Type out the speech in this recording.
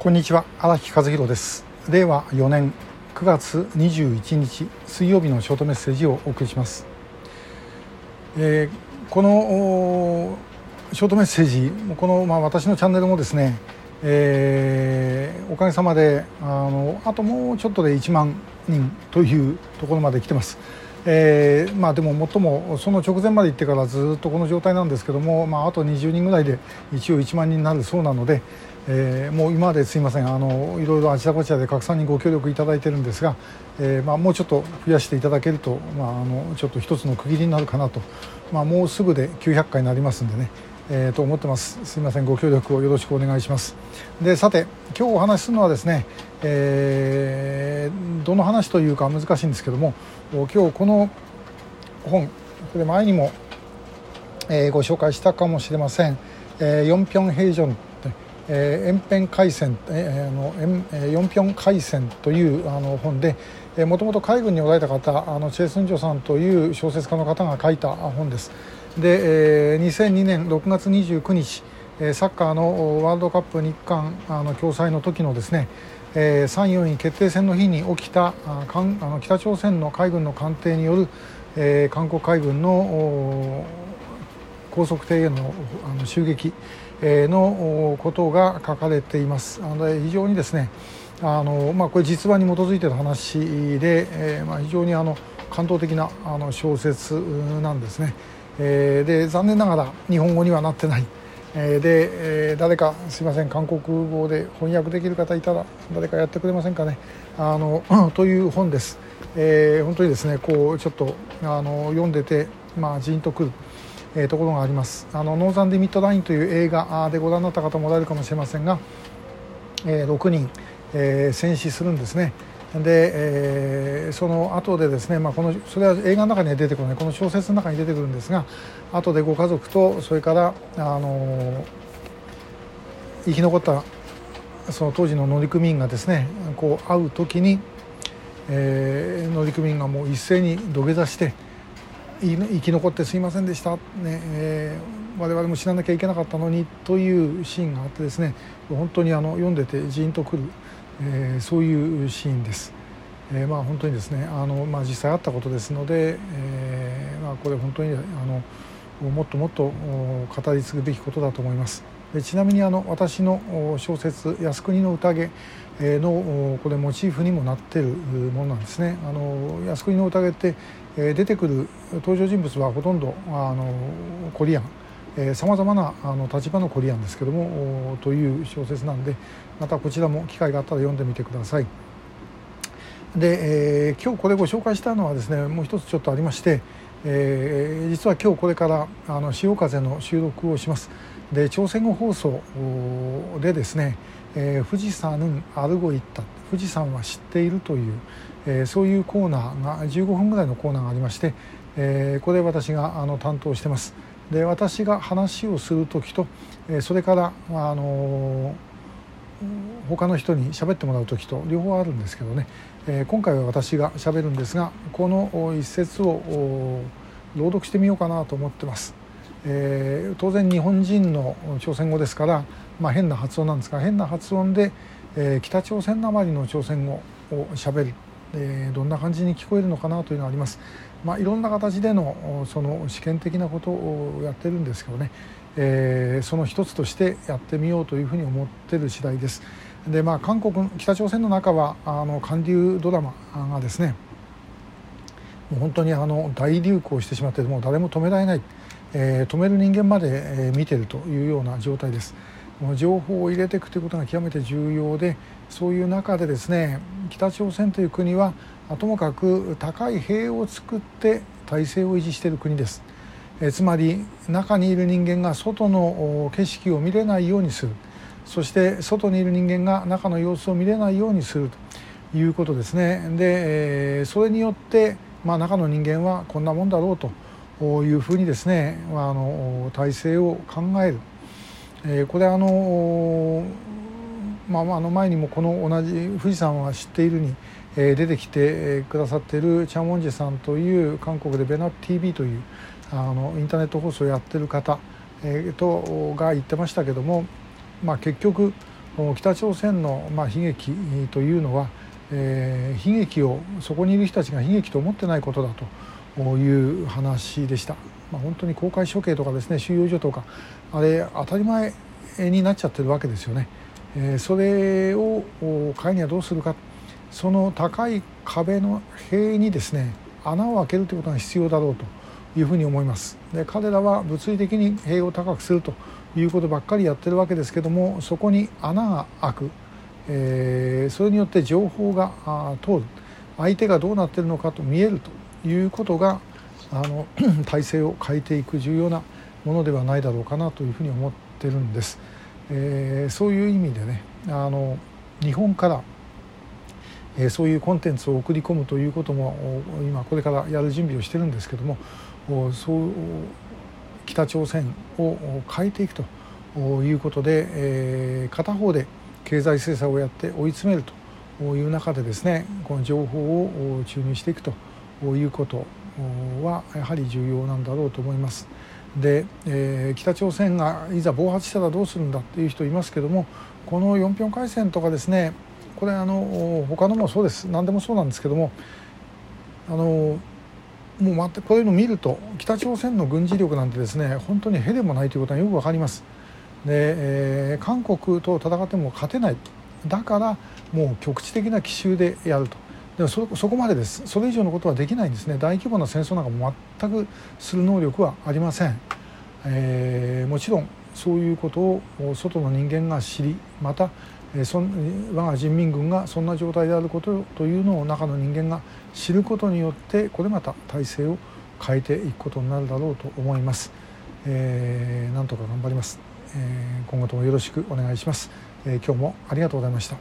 こんにちは荒木和弘です。令和4年9月21日水曜日のショートメッセージをお送りします、えー、このショートメッセージこの、まあ、私のチャンネルもですね、えー、おかげさまであのあともうちょっとで1万人というところまで来てます。えー、まあでも最もその直前まで行ってからずっとこの状態なんですけども、まあ、あと20人ぐらいで一応1万人になるそうなので、えー、もう今まですいません。あのいろいろあちらこちらで拡散にご協力いただいてるんですが、えー、まあ、もうちょっと増やしていただけると、まあ、あのちょっと一つの区切りになるかなと、まあ、もうすぐで900回になりますんでね。えー、と思ってます。すいません。ご協力をよろしくお願いします。でさて今日お話しするのはですね、えー、どの話というか難しいんですけども今日この本これ前にも、えー、ご紹介したかもしれません「えー、ヨンピョン・ヘイジョン」えー、延辺海戦、えー、あのえー、ヨンピョン海戦というあの本でもともと海軍におられた方あのチェ・スンジョさんという小説家の方が書いた本です。で、えー、2002年6月29日サッカーのワールドカップ日韓あの共催の時のですね、えー、3、4位決定戦の日に起きたあかんあの北朝鮮の海軍の艦艇による、えー、韓国海軍の高速艇へのあの襲撃、えー、のことが書かれています。あの非常にですねあの、まあ、これ実話に基づいている話で、えーまあ、非常にあの感動的なあの小説なんですね。えー、で残念ながら日本語にはなってない、えー、で、えー、誰かすいません韓国語で翻訳できる方いたら誰かやってくれませんかね。あの という本です、えー、本当にですねこうちょっとあの読んでてまあじんとくるえー、ところがあります。あのノーザン・リミット・ラインという映画でご覧になった方もおられるかもしれませんが、えー、6人、えー、戦死するんですね。で、えー、その後でですね、まあ、このそれは映画の中には出てこないこの小説の中に出てくるんですが後でご家族とそれからあの生き残ったその当時の乗組員がですねこう会う時に、えー、乗組員がもう一斉に土下座して生き残ってすいませんでした、ねえー、我々も知らなきゃいけなかったのにというシーンがあってですね本当にあの読んでてジーンとくる。えー、そういうシーンです。えー、まあ本当にですねあの、まあ、実際あったことですので、えーまあ、これ本当にあのもっともっと語り継ぐべきことだと思います。でちなみにあの私の小説「靖国の宴」のこれモチーフにもなってるものなんですね。あの靖国の宴って出てくる登場人物はほとんどあのコリアンさまざまなあの立場のコリアンですけどもという小説なんでまたこちらも機会があったら読んでみてください。で、えー、今日これご紹介したのはですねもう一つちょっとありまして、えー、実は今日これからあの潮風の収録をします。で朝鮮語放送でですね、えー、富士山アルゴ行った富士山は知っているという、えー、そういうコーナーが15分ぐらいのコーナーがありまして、えー、これ私があの担当してます。で私が話をする時と、それからあの他の人に喋ってもらう時と両方あるんですけどね、え、今回は私が喋るんですがこの一節を朗読してみようかなと思ってます。えー、当然日本人の朝鮮語ですから、まあ、変な発音なんですが変な発音で、えー、北朝鮮なまりの朝鮮語をしゃべる、え、どんな感じに聞こえるのかなというのがあります。まあ、いろんな形でのその試験的なことをやってるんですけどね、えー、その一つとしてやってみようというふうに思ってる次第です。でまあ韓国北朝鮮の中はあの韓流ドラマがですねもう本当にあの大流行してしまってもう誰も止められない、えー、止める人間まで、え、見てるというような状態です。もう情報を入れていくということが極めて重要でそういう中でですね北朝鮮という国はともかく高い塀を作って体制を維持している国です。えつまり中にいる人間が外の景色を見れないようにする。そして外にいる人間が中の様子を見れないようにするということですね。で、えそれによって、まあ、中の人間はこんなもんだろうというふうにですねまああの体制を考える、えこれあのまあ、あの前にもこの同じ「富士山は知っているに」出てきてくださっているチャン・ウォンジェさんという韓国でベナッ TV というあのインターネット放送をやってる方、えー、とが言ってましたけども、まあ、結局北朝鮮のまあ悲劇というのは、えー、悲劇をそこにいる人たちが悲劇と思ってないことだという話でした。まあ、本当に公開処刑とかですね収容所とかあれ当たり前になっちゃってるわけですよね。えー、それを会にはどうするか。その高い壁の塀にですね穴を開けるということが必要だろうというふうに思います。で彼らは物理的に塀を高くするということばっかりやってるわけですけどもそこに穴が開く、えー、それによって情報が通る。相手がどうなっているのかと見えるということがあの 体制を変えていく重要なものではないだろうかなというふうに思ってるんです。えー、そういう意味でねあの日本からえそういうコンテンツを送り込むということも今これからやる準備をしてるんですけどもそう北朝鮮を変えていくということで、え片方で経済制裁をやって追い詰めるという中でですねこの情報を注入していくということはやはり重要なんだろうと思います。で、えー、北朝鮮がいざ暴発したらどうするんだっていう人いますけどもこの4ピョン海戦とかですねこれあの他のもそうです何でもそうなんですけどもあのもう待ってこういうのを見ると北朝鮮の軍事力なんてですね本当にへでもないということがよく分かります。で、えー、韓国と戦っても勝てないだからもう局地的な奇襲でやるとでもそそこまでです。それ以上のことはできないんですね。大規模な戦争なんかも全くする能力はありません、えー、もちろんそういうことを外の人間が知りまたそ我が人民軍がそんな状態であることというのを中の人間が知ることによってこれまた体制を変えていくことになるだろうと思います。えー、なんとか頑張ります、えー、今後ともよろしくお願いします、えー、今日もありがとうございました。